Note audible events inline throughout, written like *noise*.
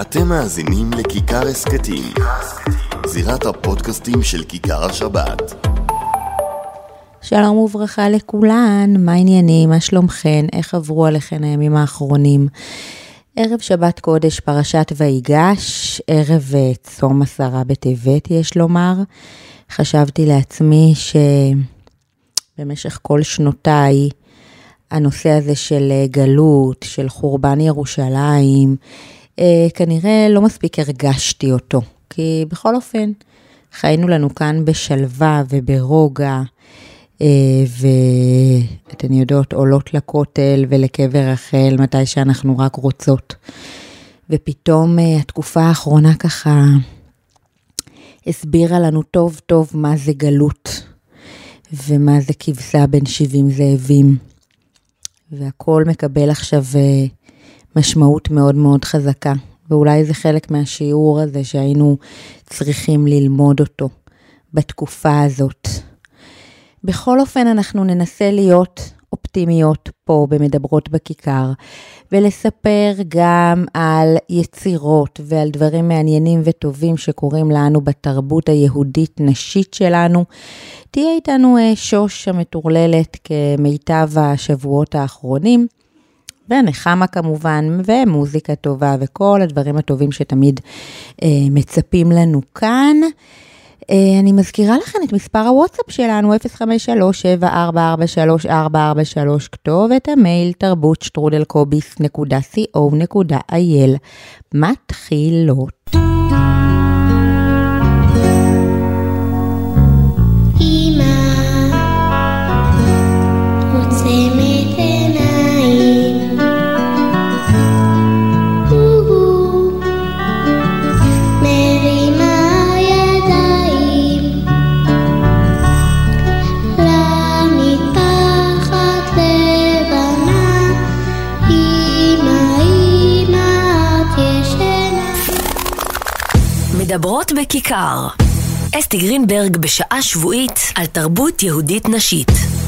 אתם מאזינים לכיכר הסכתים, זירת הפודקאסטים של כיכר השבת. שלום וברכה לכולן, מה העניינים, מה שלומכן, איך עברו עליכן הימים האחרונים? ערב שבת קודש, פרשת ויגש, ערב אה, צום עשרה בטבת, יש לומר. חשבתי לעצמי שבמשך כל שנותיי, הנושא הזה של אה, גלות, של חורבן ירושלים, כנראה לא מספיק הרגשתי אותו, כי בכל אופן, חיינו לנו כאן בשלווה וברוגע, אה, ואתן יודעות, עולות לכותל ולקבר רחל מתי שאנחנו רק רוצות. ופתאום התקופה האחרונה ככה הסבירה לנו טוב טוב מה זה גלות, ומה זה כבשה בין 70 זאבים. והכל מקבל עכשיו אה, משמעות מאוד מאוד חזקה. ואולי זה חלק מהשיעור הזה שהיינו צריכים ללמוד אותו בתקופה הזאת. בכל אופן, אנחנו ננסה להיות אופטימיות פה במדברות בכיכר, ולספר גם על יצירות ועל דברים מעניינים וטובים שקורים לנו בתרבות היהודית-נשית שלנו. תהיה איתנו אה, שוש המטורללת כמיטב השבועות האחרונים. ונחמה כמובן, ומוזיקה טובה, וכל הדברים הטובים שתמיד אה, מצפים לנו כאן. אה, אני מזכירה לכם את מספר הוואטסאפ שלנו, 053-7443443, כתובת המייל תרבות שטרודלקוביס.co.il. מתחילות. מדברות בכיכר. אסתי גרינברג בשעה שבועית על תרבות יהודית נשית.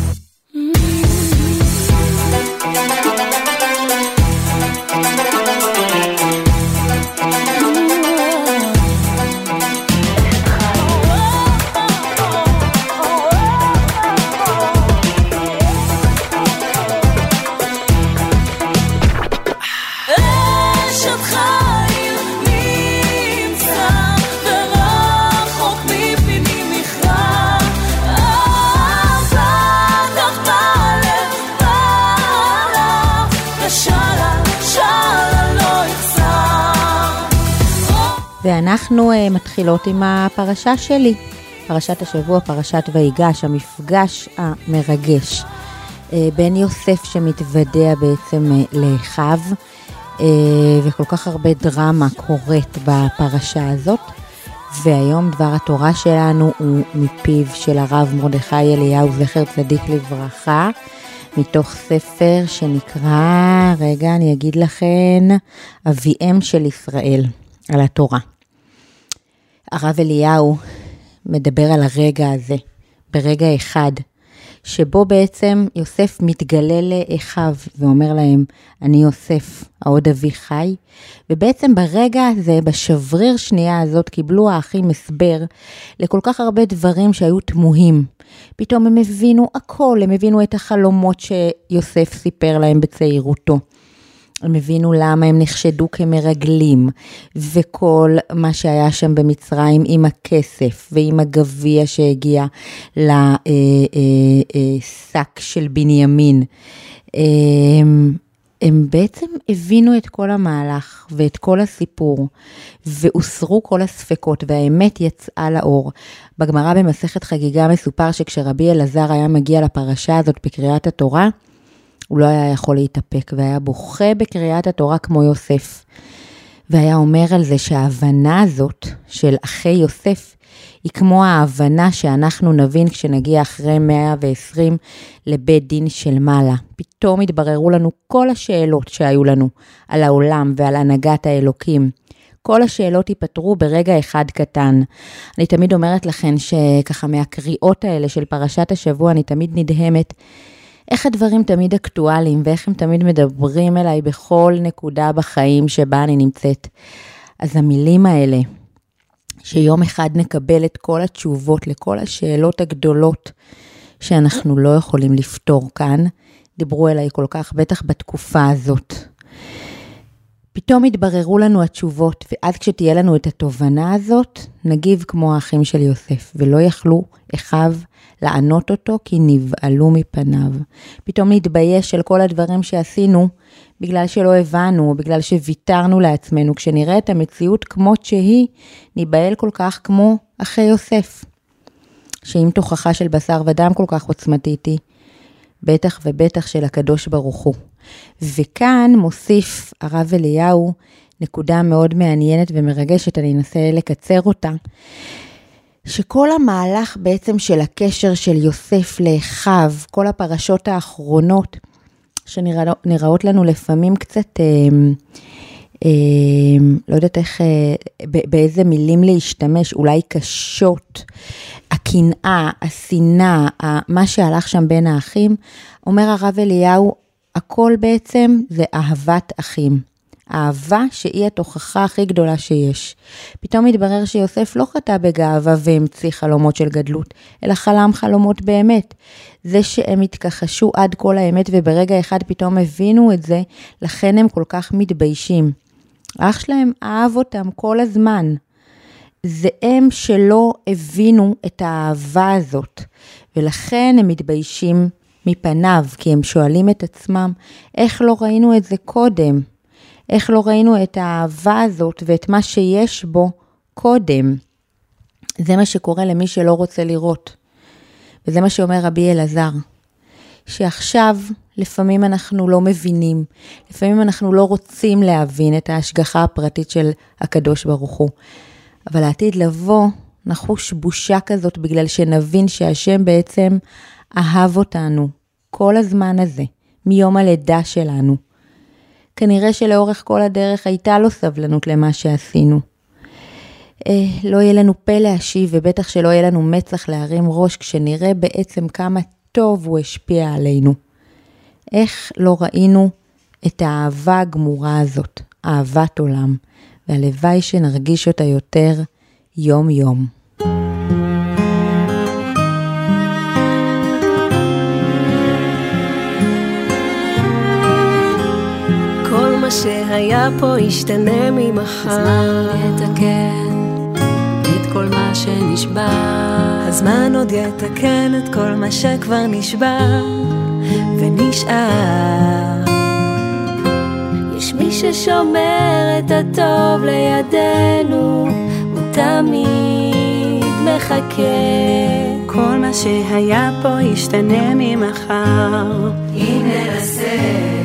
ואנחנו uh, מתחילות עם הפרשה שלי, פרשת השבוע, פרשת ויגש, המפגש המרגש uh, בין יוסף שמתוודע בעצם uh, לאחיו, uh, וכל כך הרבה דרמה קורית בפרשה הזאת. והיום דבר התורה שלנו הוא מפיו של הרב מרדכי אליהו, זכר צדיק לברכה, מתוך ספר שנקרא, רגע, אני אגיד לכם, אביהם של ישראל, על התורה. הרב אליהו מדבר על הרגע הזה, ברגע אחד, שבו בעצם יוסף מתגלה לאחיו ואומר להם, אני יוסף, העוד אבי חי, ובעצם ברגע הזה, בשבריר שנייה הזאת, קיבלו האחים הסבר לכל כך הרבה דברים שהיו תמוהים. פתאום הם הבינו הכל, הם הבינו את החלומות שיוסף סיפר להם בצעירותו. הם הבינו למה הם נחשדו כמרגלים, וכל מה שהיה שם במצרים עם הכסף ועם הגביע שהגיע לשק אה, אה, אה, של בנימין. הם בעצם הבינו את כל המהלך ואת כל הסיפור, והוסרו כל הספקות, והאמת יצאה לאור. בגמרא במסכת חגיגה מסופר שכשרבי אלעזר היה מגיע לפרשה הזאת בקריאת התורה, הוא לא היה יכול להתאפק והיה בוכה בקריאת התורה כמו יוסף. והיה אומר על זה שההבנה הזאת של אחי יוסף היא כמו ההבנה שאנחנו נבין כשנגיע אחרי 120 לבית דין של מעלה. פתאום התבררו לנו כל השאלות שהיו לנו על העולם ועל הנהגת האלוקים. כל השאלות ייפתרו ברגע אחד קטן. אני תמיד אומרת לכם שככה מהקריאות האלה של פרשת השבוע, אני תמיד נדהמת איך הדברים תמיד אקטואליים ואיך הם תמיד מדברים אליי בכל נקודה בחיים שבה אני נמצאת. אז המילים האלה, שיום אחד נקבל את כל התשובות לכל השאלות הגדולות שאנחנו לא יכולים לפתור כאן, דיברו אליי כל כך, בטח בתקופה הזאת. פתאום יתבררו לנו התשובות, ואז כשתהיה לנו את התובנה הזאת, נגיב כמו האחים של יוסף, ולא יכלו אחיו לענות אותו כי נבהלו מפניו. פתאום נתבייש על כל הדברים שעשינו בגלל שלא הבנו, או בגלל שוויתרנו לעצמנו. כשנראה את המציאות כמות שהיא, ניבהל כל כך כמו אחי יוסף. שאם תוכחה של בשר ודם כל כך עוצמתית היא, בטח ובטח של הקדוש ברוך הוא. וכאן מוסיף הרב אליהו נקודה מאוד מעניינת ומרגשת, אני אנסה לקצר אותה. שכל המהלך בעצם של הקשר של יוסף לאחיו, כל הפרשות האחרונות, שנראות לנו לפעמים קצת, אה, אה, לא יודעת איך, אה, באיזה מילים להשתמש, אולי קשות, הקנאה, השנאה, מה שהלך שם בין האחים, אומר הרב אליהו, הכל בעצם זה אהבת אחים. אהבה שהיא התוכחה הכי גדולה שיש. פתאום מתברר שיוסף לא חטא בגאווה והמציא חלומות של גדלות, אלא חלם חלומות באמת. זה שהם התכחשו עד כל האמת וברגע אחד פתאום הבינו את זה, לכן הם כל כך מתביישים. אח שלהם אהב אותם כל הזמן. זה הם שלא הבינו את האהבה הזאת, ולכן הם מתביישים מפניו, כי הם שואלים את עצמם, איך לא ראינו את זה קודם? איך לא ראינו את האהבה הזאת ואת מה שיש בו קודם. זה מה שקורה למי שלא רוצה לראות. וזה מה שאומר רבי אלעזר, שעכשיו לפעמים אנחנו לא מבינים, לפעמים אנחנו לא רוצים להבין את ההשגחה הפרטית של הקדוש ברוך הוא. אבל לעתיד לבוא, נחוש בושה כזאת בגלל שנבין שהשם בעצם אהב אותנו כל הזמן הזה, מיום הלידה שלנו. כנראה שלאורך כל הדרך הייתה לו סבלנות למה שעשינו. אה, לא יהיה לנו פה להשיב, ובטח שלא יהיה לנו מצח להרים ראש כשנראה בעצם כמה טוב הוא השפיע עלינו. איך לא ראינו את האהבה הגמורה הזאת, אהבת עולם, והלוואי שנרגיש אותה יותר יום-יום. שהיה פה ישתנה ממחר. הזמן יתקן את כל מה שנשבר. הזמן עוד יתקן את כל מה שכבר נשבר ונשאר. יש מי ששומר את הטוב לידינו, הוא תמיד מחכה. כל מה שהיה פה ישתנה ממחר. אם ננסה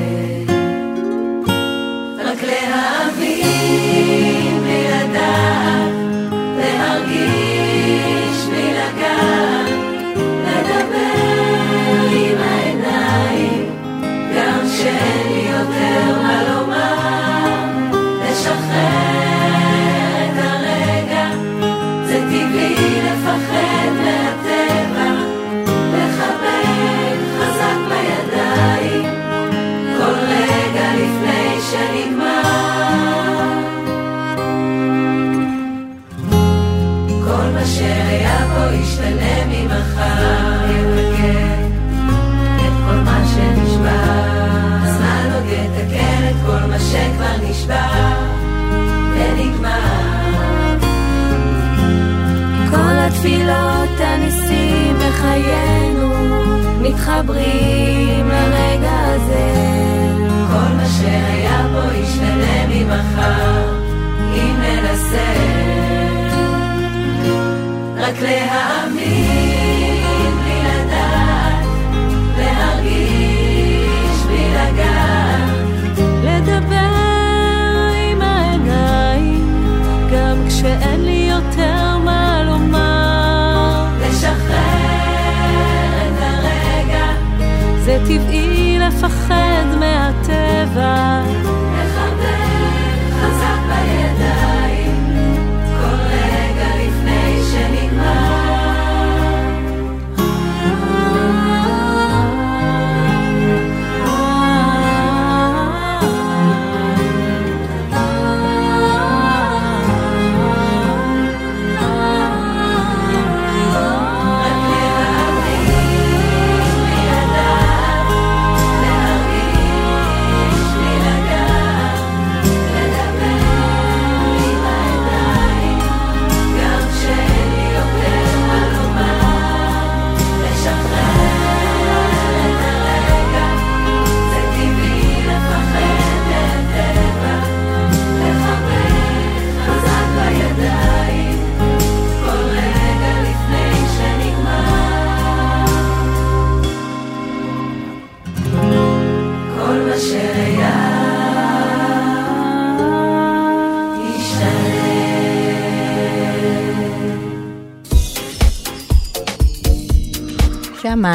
מתחברים לרגע הזה. כל מה שהיה פה ישתנה ממחר, אם ננסה. רק להאמין בלי לדעת, להרגיש בלי לגעת, לדבר עם העיניים, גם כשאין טבעי לפחד מהטבע.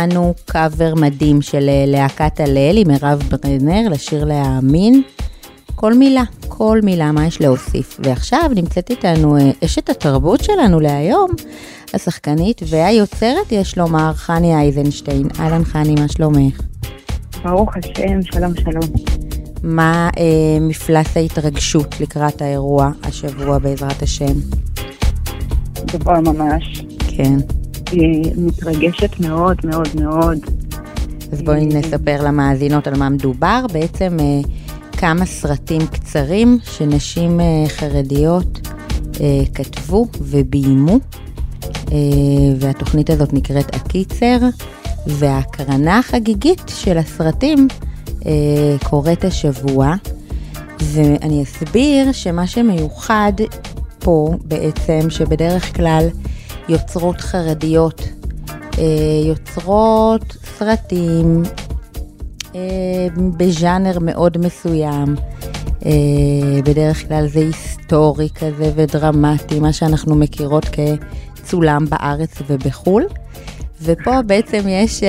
שמענו קאבר מדהים של אה, להקת הלל עם מירב ברנר לשיר להאמין. כל מילה, כל מילה, מה יש להוסיף. ועכשיו נמצאת איתנו אה, אשת התרבות שלנו להיום, השחקנית והיוצרת, יש לומר, חני אייזנשטיין. אהלן חני, מה שלומך? ברוך השם, שלום שלום. מה אה, מפלס ההתרגשות לקראת האירוע השבוע בעזרת השם? גבוה ממש. כן. מתרגשת מאוד מאוד מאוד. אז בואי נספר למאזינות על מה מדובר. בעצם אה, כמה סרטים קצרים שנשים אה, חרדיות אה, כתבו וביימו, אה, והתוכנית הזאת נקראת הקיצר, וההקרנה החגיגית של הסרטים אה, קורית השבוע, ואני אסביר שמה שמיוחד פה בעצם, שבדרך כלל יוצרות חרדיות אה, יוצרות סרטים אה, בז'אנר מאוד מסוים. בדרך כלל זה היסטורי כזה ודרמטי, מה שאנחנו מכירות כצולם בארץ ובחו"ל. ופה בעצם יש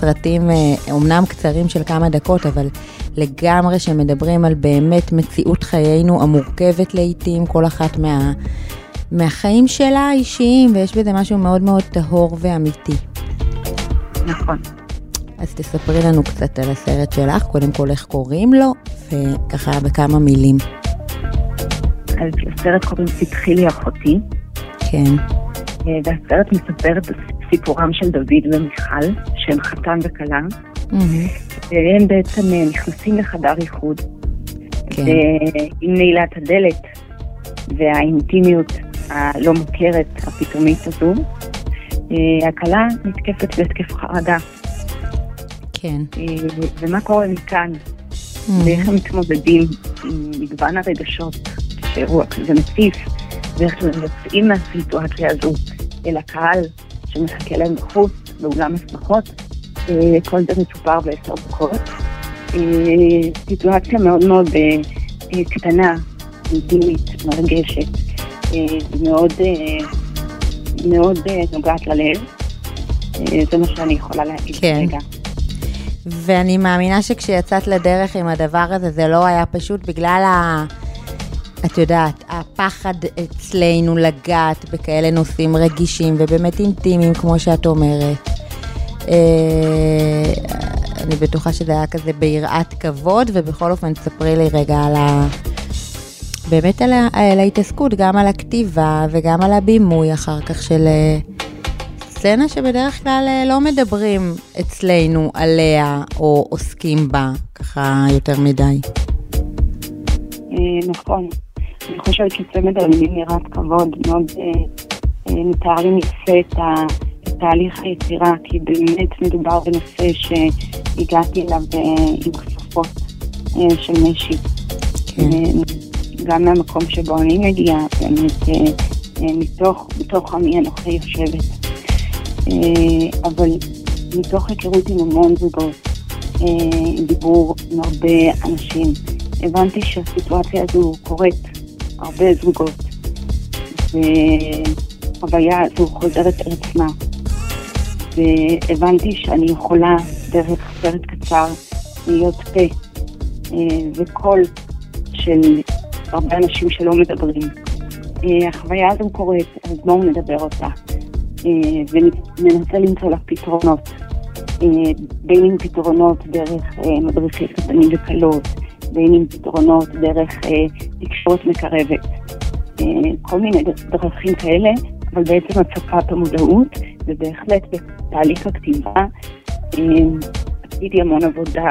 סרטים, אומנם קצרים של כמה דקות, אבל לגמרי שמדברים על באמת מציאות חיינו המורכבת לעיתים, כל אחת מה, מהחיים שלה האישיים, ויש בזה משהו מאוד מאוד טהור ואמיתי. נכון. אז תספרי לנו קצת על הסרט שלך, קודם כל איך קוראים לו, וככה בכמה מילים. אז לסרט קוראים פתחי לי אחותי. כן. אה, והסרט מספר את סיפורם של דוד ומיכל, שהם חתן וכלה. Mm-hmm. והם בעצם אה, נכנסים לחדר איחוד. כן. ועם נעילת הדלת והאינטימיות הלא מוכרת, הפתאומית הזו, אה, הכלה נתקפת בהתקף חרדה. כן. אה, ומה קורה מכאן? Mm-hmm. ואיך הם מתמודדים עם מגוון הרגשות שאירוע כזה מציף, ואיך הם יוצאים מהסיטואציה הזו אל הקהל שמחכה להם בחוץ, באולם השמחות. אה, כל זה מסופר בעשר דקות. סיטואציה מאוד מאוד קטנה, אינטימית, מרגשת. מאוד, אה, מאוד אה, נוגעת ללב. אה, זה מה שאני יכולה להגיד כן. כרגע. ואני מאמינה שכשיצאת לדרך עם הדבר הזה, זה לא היה פשוט בגלל ה... את יודעת, הפחד אצלנו לגעת בכאלה נושאים רגישים ובאמת אינטימיים, כמו שאת אומרת. אני בטוחה שזה היה כזה ביראת כבוד, ובכל אופן, תספרי לי רגע על ה... באמת על, על ההתעסקות, גם על הכתיבה וגם על הבימוי אחר כך של אה, סצנה שבדרך כלל אה, לא מדברים אצלנו עליה או עוסקים בה ככה יותר מדי. אה, נכון. אני חושבת שצמד המילים נראה כבוד, מאוד מתארים יפה את תהליך היצירה, כי באמת מדובר בנושא שהגעתי אליו עם כפפות של משי. כן. גם מהמקום שבו אני מגיעה, באמת אה, אה, מתוך, מתוך עמי אנוכי יושבת. אה, אבל מתוך היכרות עם המון זוגות, דיבור עם הרבה אנשים, הבנתי שהסיטואציה הזו קורית הרבה זוגות, והחוויה הזו חוזרת על עצמה. והבנתי שאני יכולה דרך סרט קצר להיות פה וקול של הרבה אנשים שלא מדברים. אה, החוויה הזו קורית, אז בואו נדבר אותה. אה, וננסה למצוא לה פתרונות. אה, בין אם פתרונות דרך מדריכי קטנים וקלות, בין אם פתרונות דרך תקשורת מקרבת. כל מיני דרכים כאלה, אבל בעצם הצפת המודעות, ובהחלט בתהליך הכתיבה עשיתי המון עבודה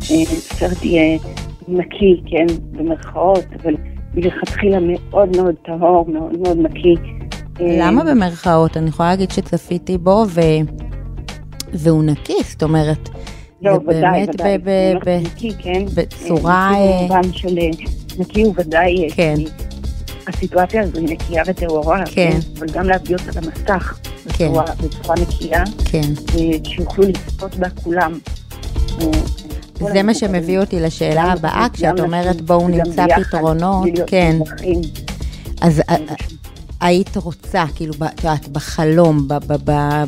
שהסרט יהיה נקי, כן, במרכאות, אבל מלכתחילה מאוד מאוד טהור, מאוד מאוד נקי. למה במרכאות? אני יכולה להגיד שצפיתי בו ו... והוא נקי, זאת אומרת, לא, זה ודאי, באמת ודאי, ב... ב... ב... נקי, כן. בצורה... נקי אה, במובן של אה, נקי הוא ודאי... אה, כן. הסיטואציה הזו היא נקייה וטהורה, כן. כן. אבל גם להביא אותה למסך כן. בצורה, בצורה נקייה, כן. שיוכלו לצפות בה כולם. זה מה שמביא אותי לשאלה הבאה, כשאת אומרת בואו נמצא פתרונות, כן. אז אה, היית רוצה, כאילו, את יודעת, בחלום,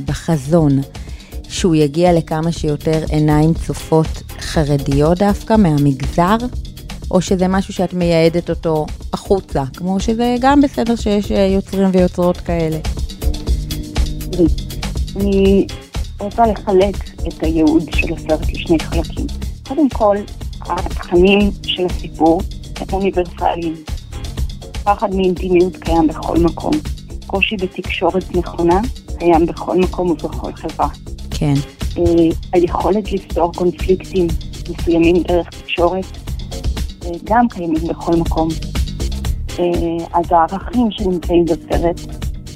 בחזון, שהוא יגיע לכמה שיותר עיניים צופות חרדיות דווקא מהמגזר, או שזה משהו שאת מייעדת אותו החוצה, כמו שזה גם בסדר שיש אה, יוצרים ויוצרות כאלה. אני רוצה לחלק את הייעוד של הסרט לשני חלקים. קודם כל, התכנים של הסיפור הם אוניברסליים. פחד מאינטימיות קיים בכל מקום. קושי בתקשורת נכונה קיים בכל מקום ובכל חברה. כן. Uh, היכולת לפתור קונפליקטים מסוימים דרך תקשורת uh, גם קיימים בכל מקום. Uh, אז הערכים שנמצאים בסרט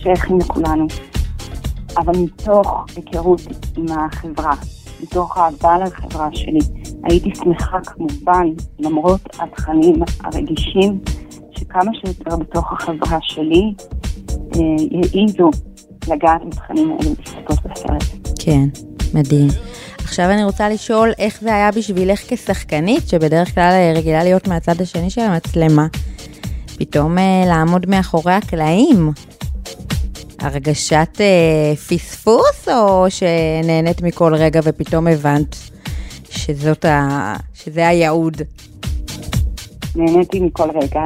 שייכים לכולנו. אבל מתוך היכרות עם החברה, מתוך אהבה לחברה שלי, הייתי שמחה כמובן, למרות התכנים הרגישים, שכמה שיותר בתוך החברה שלי יעיזו לגעת בתכנים האלה בסרטות בסרט. כן, מדהים. עכשיו אני רוצה לשאול איך זה היה בשבילך כשחקנית, שבדרך כלל רגילה להיות מהצד השני של המצלמה, פתאום אה, לעמוד מאחורי הקלעים. הרגשת אה, פספוס, או שנהנית מכל רגע ופתאום הבנת שזאת ה... שזה הייעוד? נהניתי מכל רגע,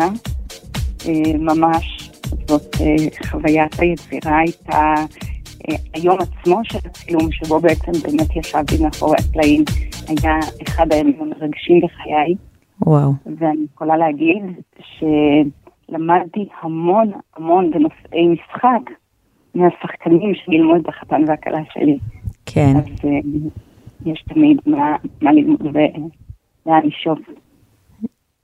אה, ממש זאת אה, חוויית היצירה הייתה אה, היום עצמו של הצילום, שבו בעצם באמת ישבתי מאחורי הקלעים, היה אחד הימים המרגשים בחיי. וואו. ואני יכולה להגיד שלמדתי המון המון בנושאי משחק מהשחקנים שגילמו את החתן והכלה שלי. כן. אז יש תמיד מה, מה ללמוד ולאן לשאוף.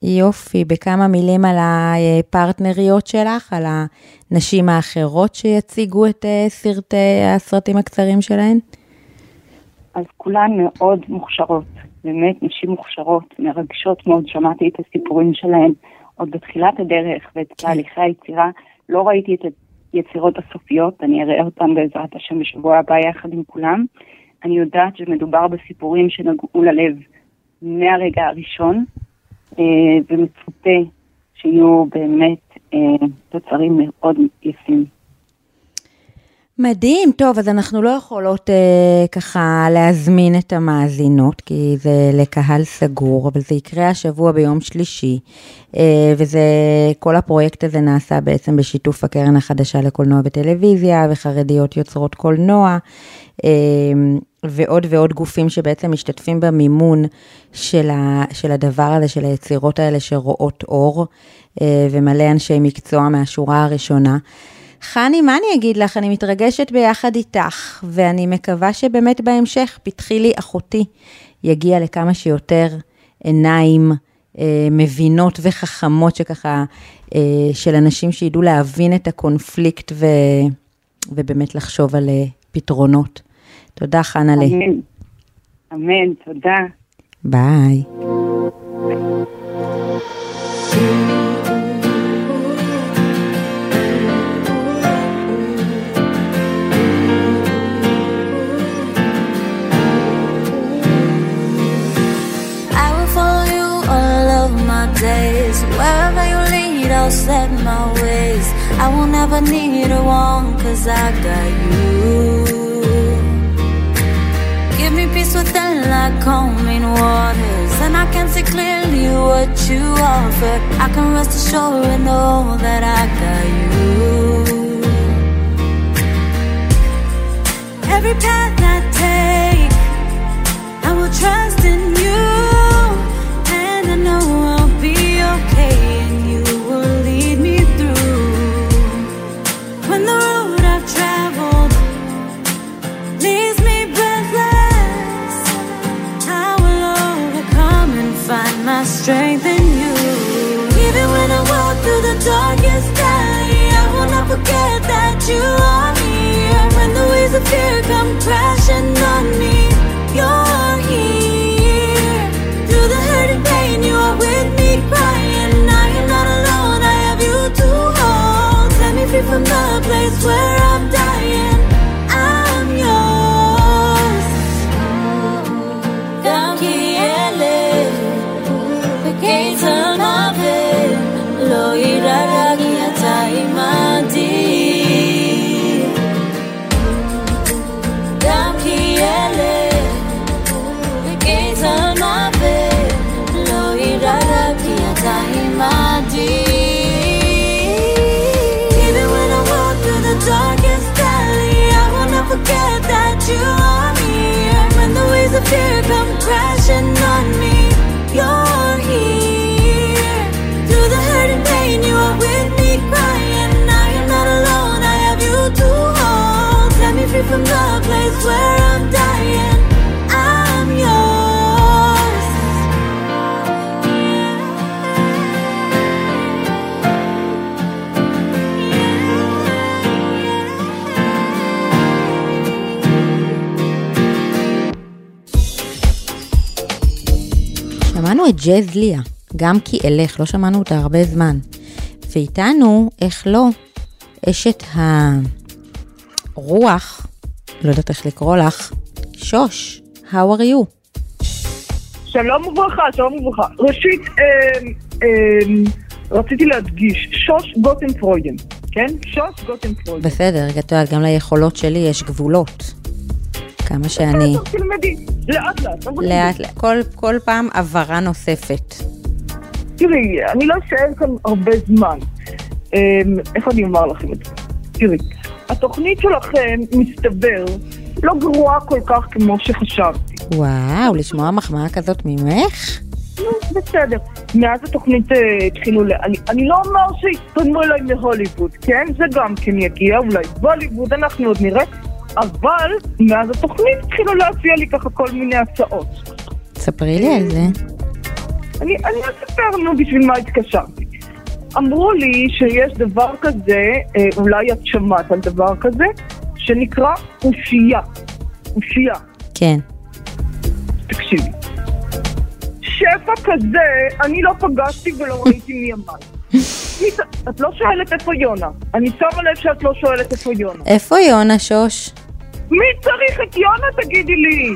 יופי, בכמה מילים על הפרטנריות שלך, על הנשים האחרות שיציגו את אה, סרטי הסרטים הקצרים שלהן? אז כולן מאוד מוכשרות, באמת נשים מוכשרות, מרגשות מאוד, שמעתי את הסיפורים שלהן עוד בתחילת הדרך ואת כן. תהליכי היצירה. לא ראיתי את היצירות הסופיות, אני אראה אותן בעזרת השם בשבוע הבא יחד עם כולם. אני יודעת שמדובר בסיפורים שנגעו ללב מהרגע הראשון, אה, ומצופה שיהיו באמת אה, תוצרים מאוד יפים. מדהים, טוב, אז אנחנו לא יכולות אה, ככה להזמין את המאזינות, כי זה לקהל סגור, אבל זה יקרה השבוע ביום שלישי, אה, וזה, כל הפרויקט הזה נעשה בעצם בשיתוף הקרן החדשה לקולנוע וטלוויזיה, וחרדיות יוצרות קולנוע, אה, ועוד ועוד גופים שבעצם משתתפים במימון של, ה, של הדבר הזה, של היצירות האלה שרואות אור, אה, ומלא אנשי מקצוע מהשורה הראשונה. חני, מה אני אגיד לך? אני מתרגשת ביחד איתך, ואני מקווה שבאמת בהמשך פתחי לי אחותי יגיע לכמה שיותר עיניים אה, מבינות וחכמות שככה, אה, של אנשים שידעו להבין את הקונפליקט ו, ובאמת לחשוב על אה, פתרונות. תודה, חנה לי. אמן. אמן, תודה. ביי. שמענו את ג'אז ליה, גם כי אלך, לא שמענו אותה הרבה זמן. ואיתנו, איך לא, אשת הרוח, לא יודעת איך לקרוא לך, שוש, how are you? שלום וברכה, שלום וברכה. ראשית, אה, אה, רציתי להדגיש, שוש גוטן פרוידן, כן? שוש גוטן פרוידן. בסדר, את יודעת, גם ליכולות שלי יש גבולות. כמה שאני... תלמדי, לאט לאט. לאט לאט, כל, כל פעם הבהרה נוספת. תראי, אני לא אשאר כאן הרבה זמן. אה, איך אני אומר לכם את זה? תראי, התוכנית שלכם, מסתבר, לא גרועה כל כך כמו שחשבתי. וואו, לשמוע מחמאה כזאת ממך? נו, בסדר. מאז התוכנית אה, התחילו ל... אני, אני לא אומר שיתפנו אליי מהוליווד, כן? זה גם כן יגיע, אולי בוליווד, אנחנו עוד נראה. אבל מאז התוכנית התחילו להציע לי ככה כל מיני הצעות. ספרי לי על זה. אני, אני אספר, נו, בשביל מה התקשרתי. אמרו לי שיש דבר כזה, אה, אולי את שמעת על דבר כזה, שנקרא אושייה. אושייה. כן. תקשיבי. שפע כזה, אני לא פגשתי ולא ראיתי מי אמר. *laughs* את לא שואלת איפה יונה. אני שמה לב שאת לא שואלת איפה יונה. איפה יונה שוש? מי צריך את יונה, תגידי לי?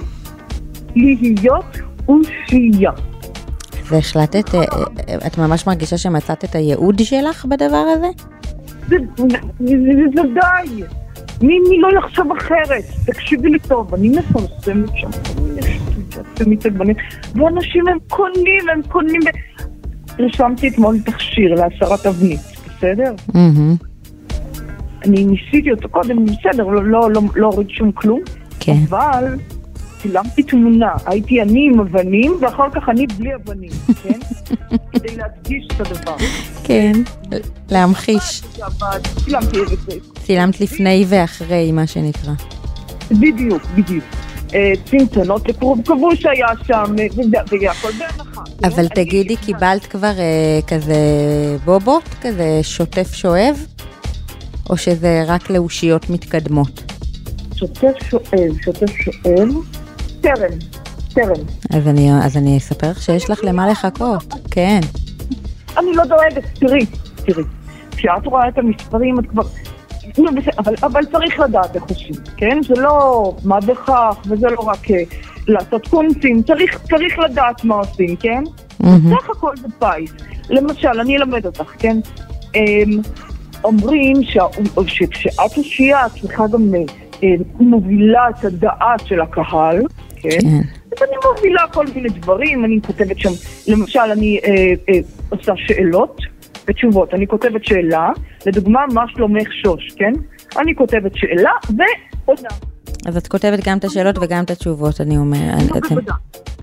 להיות אושייה. והחלטת, אה, אה, את ממש מרגישה שמצאת את הייעוד שלך בדבר הזה? זה די. מי מי לא יחשוב אחרת? תקשיבי לי טוב, אני מפרסמת שם כל מיני שטויות ואנשים הם קונים, הם קונים. רשמתי אתמול תכשיר להסרת תבנית, בסדר? אני ניסיתי אותו קודם, בסדר, לא, לא, לא, לא הוריד שום כלום, כן. אבל צילמתי תמונה, הייתי אני עם אבנים, ואחר כך אני בלי אבנים, כן? *laughs* כדי להדגיש את הדבר. כן, להמחיש. צילמת לפני ואחרי, מה שנקרא. בדיוק, בדיוק. אה, צנצנות לכרוב כבוש היה שם, אה, והכל בהנחה. אבל אני- תגידי, קיבלת כבר אה, כזה בובות, כזה שוטף שואב? או שזה רק לאושיות מתקדמות? שוטף שואל, שוטף שואל. טרם, טרם. אז אני, אז אני אספר לך שיש לך למה לחכות, כן. אני לא דואגת, תראי, תראי. כשאת רואה את המספרים את כבר... אבל, אבל צריך לדעת איך עושים, כן? זה לא מה בכך, וזה לא רק אה, לעשות קונצים, צריך, צריך לדעת מה עושים, כן? מהמם. סך הכל זה פיס. למשל, אני אלמד אותך, כן? אמ, אומרים שכשאת אושייה, את צריכה גם אה, אה, מובילה את הדעת של הקהל, כן? כן. אז אני מובילה כל מיני דברים, אני כותבת שם, למשל, אני אה, אה, עושה שאלות ותשובות. אני כותבת שאלה, לדוגמה, מה שלומך שוש, כן? אני כותבת שאלה ועונה. אז את כותבת גם את השאלות וגם את התשובות, אני אומרת. בוודאי.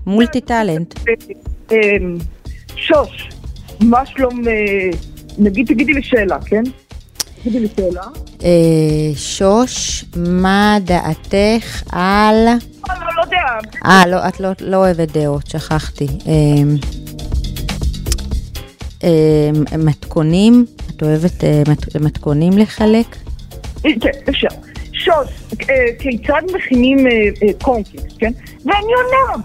מולטי טאלנט. אה, שוש, מה שלום, נגיד, תגידי לי שאלה, כן? תגידי לי שאלה. אה, שוש, מה דעתך על... אה, לא, לא יודע. אה, לא, את לא, לא אוהבת דעות, שכחתי. אה, מתכונים, את אוהבת מת, מתכונים לחלק? כן, אפשר. שוש, כיצד מכינים קורנפלקס, כן? ואני עונה,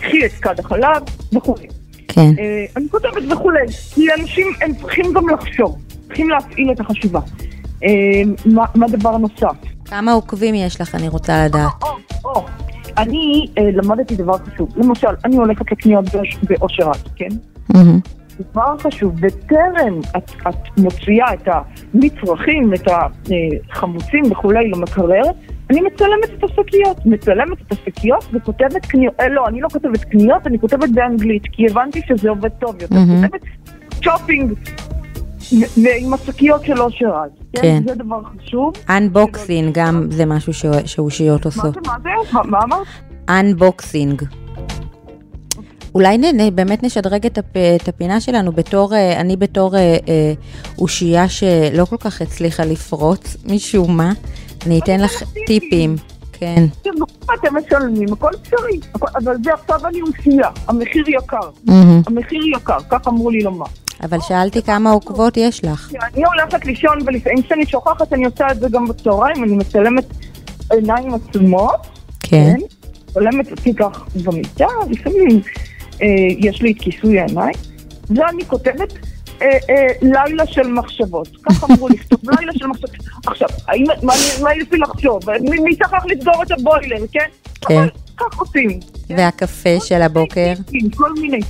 קחי את כד החלב וכולי. כן. אני כותבת וכולי, כי אנשים, הם צריכים גם לחשוב, צריכים להפעיל את החשיבה. אה, מה מה דבר נוסף? כמה עוקבים יש לך, אני רוצה לדעת. או, או, אני אה, למדתי דבר חשוב. למשל, אני הולכת לקניות באוש- באושר עד, כן? דבר חשוב, בטרם את, את מוציאה את המצרכים, את החמוצים וכולי למקרר, אני מצלמת את השקיות, מצלמת את השקיות וכותבת קניות, אה, לא, אני לא כותבת קניות, אני כותבת באנגלית, כי הבנתי שזה עובד טוב יותר. מהמם. כותבת שופינג עם השקיות של אושר עד. כן. זה דבר חשוב. unboxing, גם זה משהו שאושיות רמה עושות. זה, מה זה? מה- אמרת? unboxing. אולי נ, באמת נשדרג את, הפ, את הפינה שלנו בתור, אה, אני בתור אה, אה, אושייה שלא כל כך הצליחה לפרוץ, משום מה. אני אתן לך טיפים. כן. אתם משלמים, הכל אפשרי. אבל זה עכשיו אני אושייה, המחיר יקר. המחיר יקר, כך אמרו לי לומר. אבל שאלתי כמה עוקבות יש לך. אני הולכת לישון, ולפעמים כשאני שוכחת אני עושה את זה גם בצהריים, אני מצלמת עיניים עצומות, כן. מצלמת אותי כך במיטה, לפעמים אה, יש לי את כיסוי העיניים, ואני כותבת אה, אה, לילה של מחשבות. *laughs* כך אמרו לכתוב, לילה של מחשבות. עכשיו, האם, מה, יש לי לחשוב? מי מי שכח לסגור את הבוילר, כן? כן. אבל כך עושים. והקפה של הבוקר? כל מיני.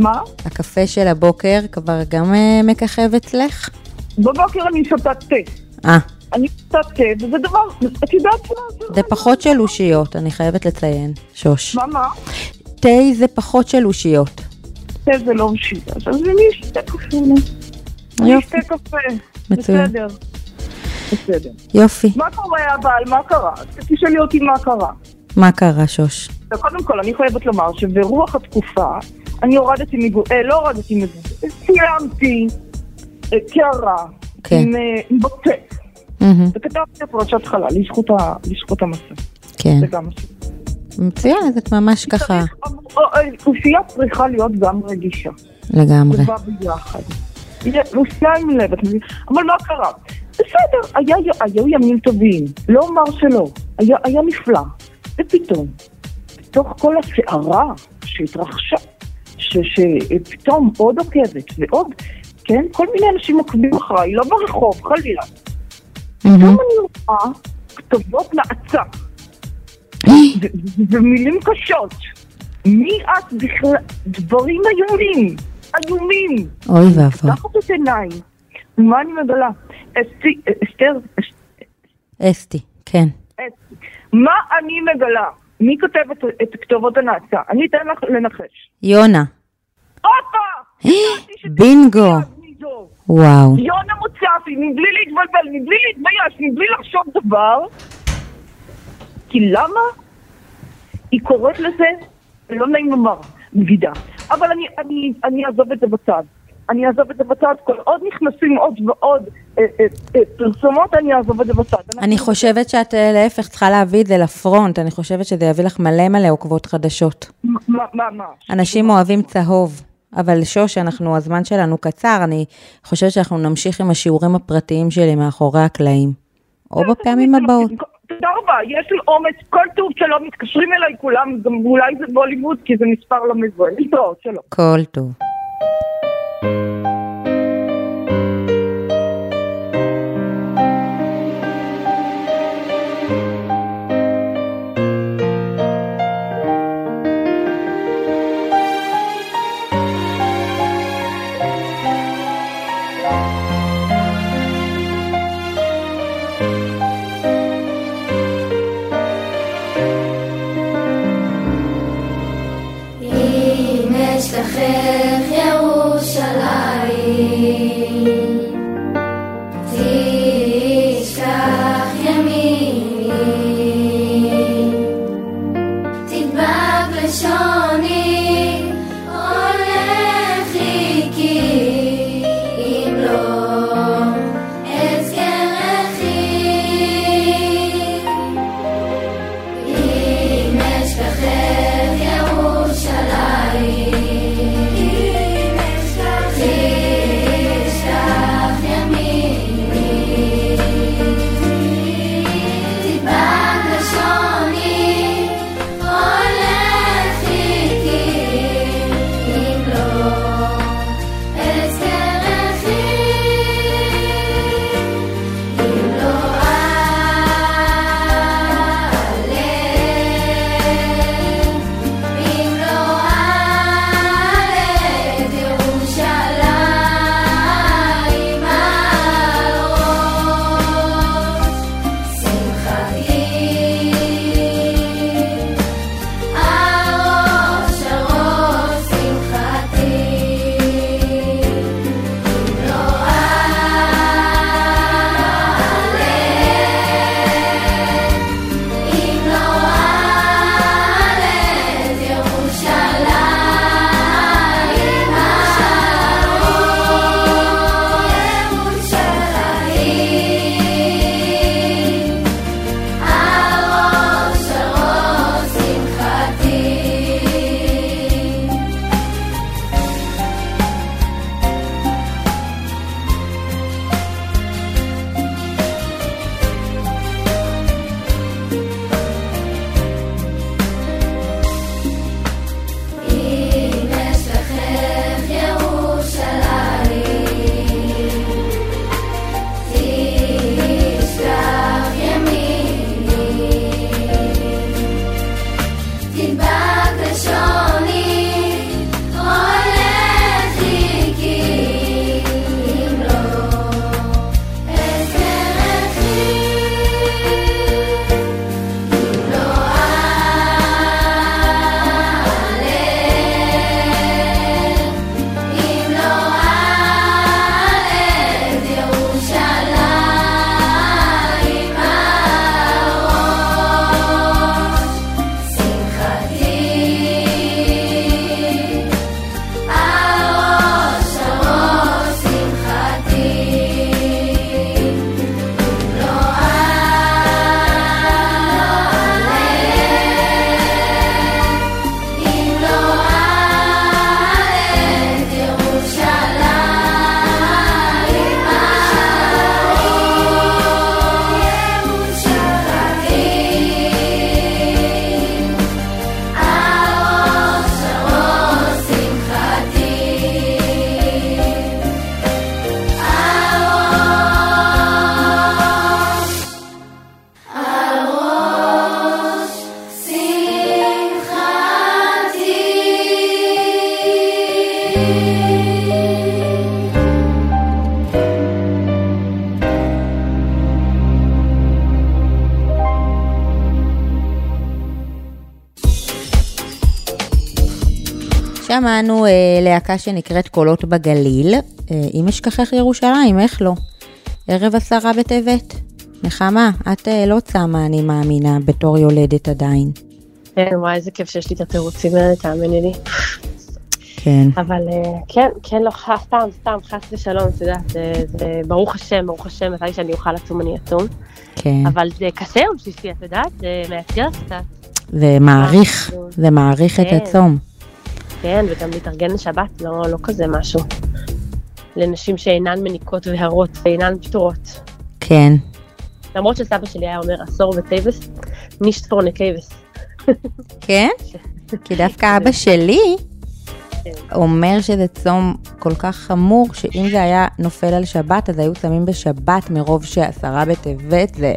מה? הקפה של הבוקר כבר גם אה, מככב אצלך? בבוקר אני שותה תה. אה, אני שותה תה, וזה דבר, את יודעת מה? זה פחות של אושיות, אני חייבת לציין, שוש. מה, מה? תה זה פחות של אושיות. תה זה לא שיטה, אז אני אשתה קפה. אני. אשתה קפה. מצוין. בסדר. בסדר. יופי. מה קורה אבל? מה קרה? תשאלי אותי מה קרה. מה קרה, שוש? קודם כל, אני חייבת לומר שברוח התקופה, אני הורדתי מגו... אה, לא הורדתי מגו... סיימתי אה, קערה כן. עם, אה, מהמם, וכתבתי פרשת חלל לזכות המסע. כן. זה גם משהו. מצוין, את ממש ככה אה, אה, אוכלוסייה צריכה להיות גם רגישה. לגמרי. זה בא ביחד. אוכלוסייה עם לב, את מבינה? אבל מה קרה? בסדר, היה, היו ימים טובים, לא אומר שלא, היה, היה נפלא. ופתאום, בתוך כל הסערה שהתרחשה, שפתאום עוד עוקבת ועוד, כן, כל מיני אנשים עוקבים אחריי, לא ברחוב, חלילה. פתאום אני רואה כתובות נאצה. *gasps* ומילים קשות. מי את בכלל? דברים איומים. איומים. אוי ואבוי. פותחת את עיניי. ומה אני מגלה? אסתי, אסתר, אס- אסתי, כן. אסתי. מה אני מגלה? מי כותב את, את כתובות הנאצה? אני אתן לך לנחש. יונה. הופה! *gasps* בינגו. וואו. יונה מוצפי, מבלי להתבלבל, מבלי להתבייש, מבלי לחשוב דבר. כי למה? היא קוראת לזה, לא נעים לומר, בגידה. אבל אני, אני, אני אעזוב את זה בצד. אני אעזוב את זה בצד, כל עוד נכנסים עוד ועוד אה, אה, אה, פרסומות, אני אעזוב את זה בצד. אני חושבת שאת להפך צריכה להביא את זה לפרונט, אני חושבת שזה יביא לך מלא מלא עוקבות חדשות. מה, מה, מה? אנשים אוהבים צהוב, אבל שוש, אנחנו, הזמן שלנו קצר, אני חושבת שאנחנו נמשיך עם השיעורים הפרטיים שלי מאחורי הקלעים. או בפעמים הבאות. תודה רבה, יש לי אומץ, כל טוב שלום, מתקשרים אליי כולם, גם אולי זה בוליווד, כי זה מספר לא מזוהה. להתראות, שלום. כל טוב. אם שמענו אה, להקה שנקראת קולות בגליל, אה, אם אשכחך ירושלים, איך לא? ערב עשרה בטבת. נחמה, את אה, לא צמה, אני מאמינה, בתור יולדת עדיין. כן, וואי, איזה כיף שיש לי את התירוצים האלה, תאמיני לי. כן. אבל אה, כן, כן, לא, סתם, סתם, חס ושלום, את יודעת, זה, זה ברוך השם, ברוך השם, מתי שאני אוכל לצום אני אצום. כן. אבל זה קשה יום שישי, את יודעת, זה מאתגר קצת. זה מעריך, זה מעריך את כן. הצום. כן, וגם להתארגן לשבת, לא, לא כזה משהו. לנשים שאינן מניקות והרות ואינן פטורות. כן. למרות שסבא שלי היה אומר עשרה בטבת, נישט פאר נקבות. כן? *laughs* כי דווקא אבא שלי אומר שזה צום כל כך חמור, שאם זה היה נופל על שבת, אז היו שמים בשבת מרוב שעשרה בטבת, זה...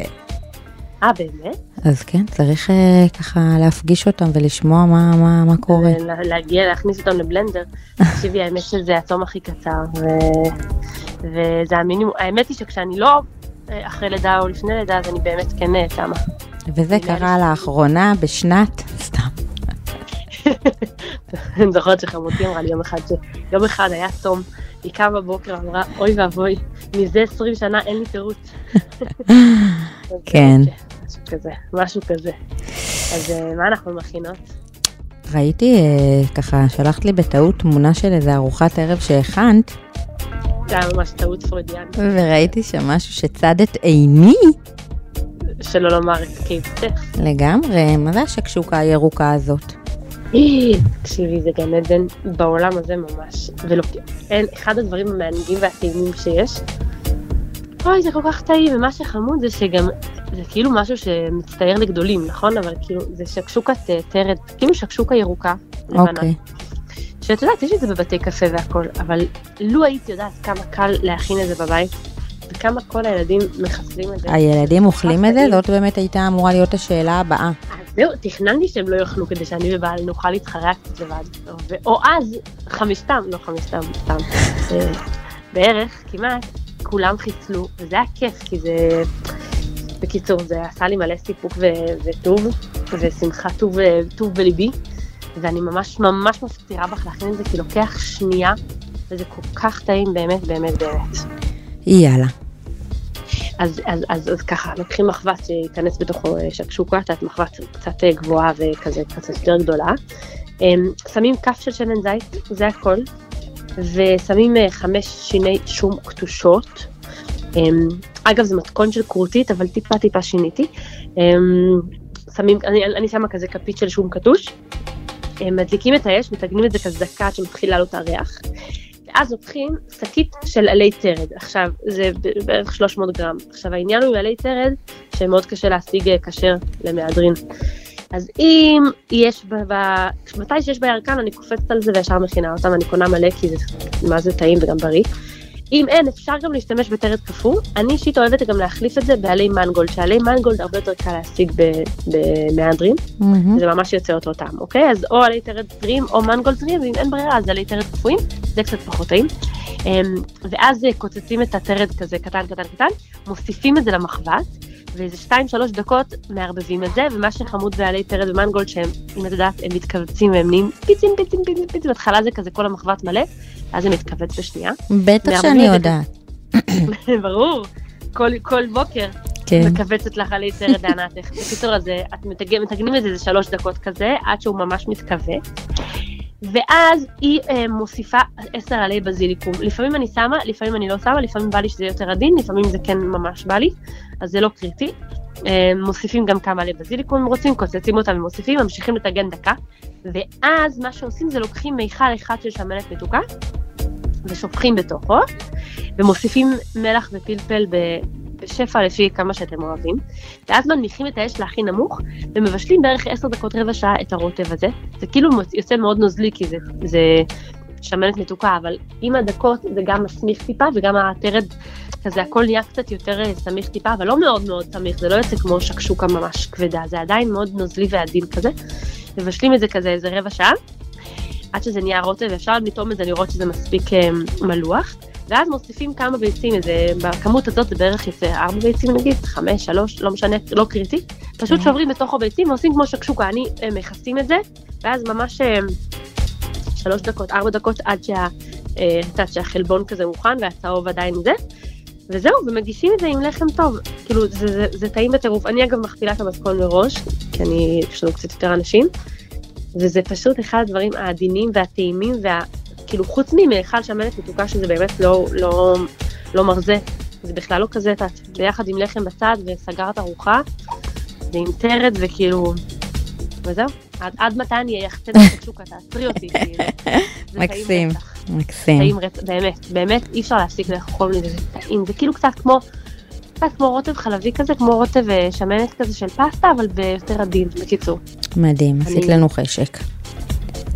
אה, באמת? אז כן, צריך אה, ככה להפגיש אותם ולשמוע מה, מה, מה קורה. לה- להגיע, להכניס אותם לבלנדר. *laughs* תקשיבי, האמת שזה הצום הכי קצר, ו- וזה המינימום. האמת היא שכשאני לא אה, אחרי לידה או לפני לידה, אז אני באמת כן אה, צמה. וזה קרה לאחרונה בשנת, סתם. *laughs* אני זוכרת שחמותי אמרה לי יום אחד, שיום אחד היה צום, היא קמה בבוקר ואמרה, אוי ואבוי, מזה 20 שנה אין לי תירוץ. *laughs* כן. אה, משהו כזה, משהו כזה. אז אה, מה אנחנו מכינות? ראיתי, אה, ככה, שלחת לי בטעות תמונה של איזה ארוחת ערב שהכנת, זה היה ממש טעות פרוידיאנית, וראיתי שם משהו שצד את עיני שלא לומר את קיבתך. לגמרי, מה זה השקשוקה הירוקה הזאת? תקשיבי, זה גן עדן בעולם הזה ממש. ולא, אין, אחד הדברים המענגים והטעימים שיש, אוי, זה כל כך טעים, ומה שחמוד זה שגם, זה כאילו משהו שמצטייר לגדולים, נכון? אבל כאילו, זה שקשוקת אה, טרד, כאילו שקשוקה ירוקה, לבנה. אוקיי. שאת יודעת, יש את זה בבתי קפה והכל, אבל לו הייתי יודעת כמה קל להכין את זה בבית, וכמה כל הילדים מחסלים את זה. הילדים אוכלים את זה? זאת באמת הייתה אמורה להיות השאלה הבאה. אז זהו, תכננתי שהם לא יאכלו כדי שאני ובעל נוכל להתחרע קצת לבד. או אז, חמישתם, לא חמישתם, סתם. *laughs* אה, בערך, כמעט, כולם חיסלו, וזה היה כיף, כי זה... בקיצור, זה עשה לי מלא סיפוק ו- וטוב, ושמחה טוב, אה, טוב בליבי, ואני ממש ממש מפצירה בך להכין את זה, כי לוקח שנייה, וזה כל כך טעים, באמת, באמת, באמת. יאללה. אז, אז, אז, אז ככה, לוקחים מחבת שייכנס בתוכו אה, שקשוקה, את יודעת, מחבת קצת אה, גבוהה וכזה קצת יותר גדולה. שמים כף של שמן זית, זה הכל, ושמים אה, חמש שיני שום קטושות. אמ, אגב, זה מתכון של כרותית, אבל טיפה טיפה שיניתי. אמ, שמים, אני, אני שמה כזה כפית של שום קטוש. הם מדליקים את האש, מתגנים את זה כזה דקה עד שמתחיל לעלות הריח. ואז לוקחים שקית של עלי תרד. עכשיו, זה בערך 300 גרם. עכשיו, העניין הוא עם עלי תרד, שמאוד קשה להשיג אה, כשר למהדרין. אז אם יש, ב- ב- מתי שיש בירקן, אני קופצת על זה וישר מכינה אותם, אני קונה מלא כי זה מה זה טעים וגם בריא. אם אין, אפשר גם להשתמש בתרד קפוא. אני אישית אוהבת גם להחליף את זה בעלי מנגולד, שעלי מנגולד הרבה יותר קל להשיג במהדרין. מהמם. זה ממש יוצא אותו טעם, אוקיי? אז או עלי תרד טריים או מנגולד טריים, ואם אין ברירה אז עלי תרד קפואים, זה קצת פחות טעים. אמ, ואז אה, קוצצים את התרד כזה קטן קטן קטן, מוסיפים את זה למחבת, ואיזה 2-3 דקות מערבבים את זה, ומה שחמוד בעלי תרד ומנגולד שהם, אם את יודעת, הם מתכווצים והם נהיים פיצים פיצים פיצים פיצים, בהתחלה זה כזה כל המחבת מלא, אז זה מתכווץ בשנייה. בטח שאני זה. יודעת. *laughs* ברור, כל, כל בוקר כן. מכווצת לך עלי תרד לענתך. בקיצור, אז אה, את מתג- מתגנים את זה איזה שלוש דקות כזה, עד שהוא ממש מתכווץ. ואז היא אה, מוסיפה עשר עלי בזיליקום. לפעמים אני שמה, לפעמים אני לא שמה, לפעמים בא לי שזה יותר עדין, לפעמים זה כן ממש בא לי, אז זה לא קריטי. אה, מוסיפים גם כמה עלי בזיליקום אם רוצים, קוצצים אותם ומוסיפים, ממשיכים לטגן דקה. ואז מה שעושים זה לוקחים מיכל אחד של שמנת מתוקה, ושופכים בתוכו, ומוסיפים מלח ופלפל. בשפע לפי כמה שאתם אוהבים, ואז מנמיכים את האש להכי נמוך, ומבשלים בערך 10 דקות רבע שעה את הרוטב הזה. זה כאילו יוצא מאוד נוזלי, כי זה, זה שמנת מתוקה, אבל עם הדקות זה גם מסמיך טיפה, וגם התרד, כזה הכל נהיה קצת יותר אה, סמיך טיפה, אבל לא מאוד מאוד סמיך, זה לא יוצא כמו שקשוקה ממש כבדה, זה עדיין מאוד נוזלי ועדין כזה. מבשלים את זה כזה איזה רבע שעה, עד שזה נהיה רוטב, ואפשר לטעום את זה לראות שזה מספיק אה, מלוח. ואז מוסיפים כמה ביצים, איזה, בכמות הזאת זה בערך יוצא ארבע ביצים נגיד, חמש, שלוש, לא משנה, לא קריטי. פשוט שוברים בתוכו ביצים ועושים כמו שקשוקה, אני, הם מכסים את זה, ואז ממש אה, שלוש דקות, ארבע דקות עד שה... אה, שהחלבון כזה מוכן והצהוב עדיין זה. וזהו, ומגישים את זה עם לחם טוב. כאילו, זה, זה, זה טעים בטירוף. אני אגב מכפילה את המתכון מראש, כי אני, יש לנו קצת יותר אנשים, וזה פשוט אחד הדברים העדינים והטעימים, וה... כאילו, חוץ ממאכל שמנת מתוקה, שזה באמת לא, לא, לא מרזה, זה בכלל לא כזה, את יודעת, ביחד עם לחם בצד, וסגרת ארוחה, ועם טרד, וכאילו, וזהו. עד, עד מתי אני אייחצן את שוקה, תעצרי אותי, כאילו. מקסים. מקסים. טעים רצח, באמת, באמת, אי אפשר להפסיק לאכול מזה, זה טעים, זה כאילו קצת כמו, קצת כמו רוטב חלבי כזה, כמו רוטב אה, שמנת כזה של פסטה, אבל ביותר עדין, בקיצור. מדהים, עשית לנו חשק.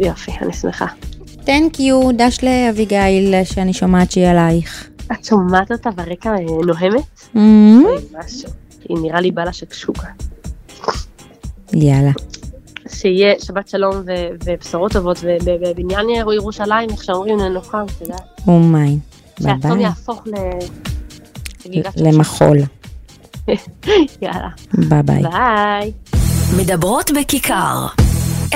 יופי, אני שמחה. thank you, דש לאביגיל שאני שומעת שהיא עלייך. את שומעת אותה ברקע אה, נוהמת? Mm, אוי, משהו. היא נראה לי בא לה שקשוקה. יאללה. שיהיה שבת שלום ובשורות טובות, ובבניין ירושלים, איך שאומרים, ננוחם, אתה יודע. ומיין. ביי שהצום. יהפוך ל... למחול. *laughs* יאללה, ביי ביי. ביי. מדברות בכיכר.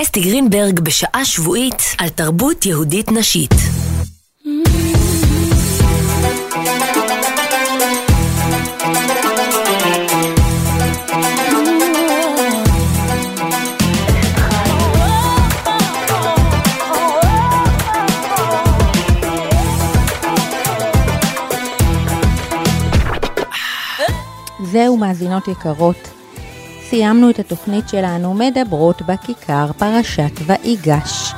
אסתי גרינברג בשעה שבועית על תרבות יהודית נשית. זהו מאזינות יקרות. סיימנו את התוכנית שלנו מדברות בכיכר פרשת ויגש.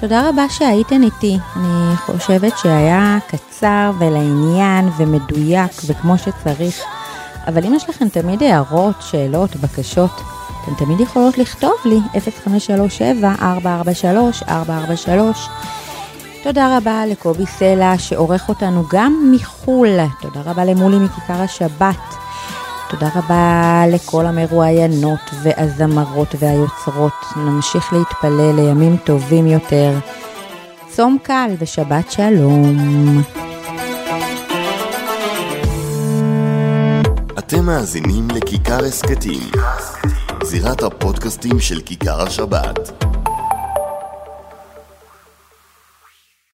תודה רבה שהייתן איתי. אני חושבת שהיה קצר ולעניין ומדויק וכמו שצריך. אבל אם יש לכם תמיד הערות, שאלות, בקשות, אתן תמיד יכולות לכתוב לי 0537-443-443. תודה רבה לקובי סלע שעורך אותנו גם מחו"ל. תודה רבה למולי מכיכר השבת. תודה רבה לכל המרואיינות והזמרות והיוצרות. נמשיך להתפלל לימים טובים יותר. צום קל ושבת שלום. אתם מאזינים לכיכר הסכתים, זירת הפודקאסטים של כיכר השבת.